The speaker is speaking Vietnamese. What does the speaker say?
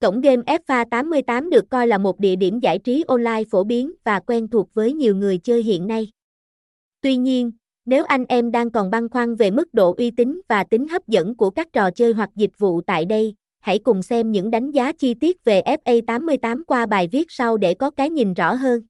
Cổng game FA 88 được coi là một địa điểm giải trí online phổ biến và quen thuộc với nhiều người chơi hiện nay. Tuy nhiên, nếu anh em đang còn băn khoăn về mức độ uy tín và tính hấp dẫn của các trò chơi hoặc dịch vụ tại đây, hãy cùng xem những đánh giá chi tiết về FA 88 qua bài viết sau để có cái nhìn rõ hơn.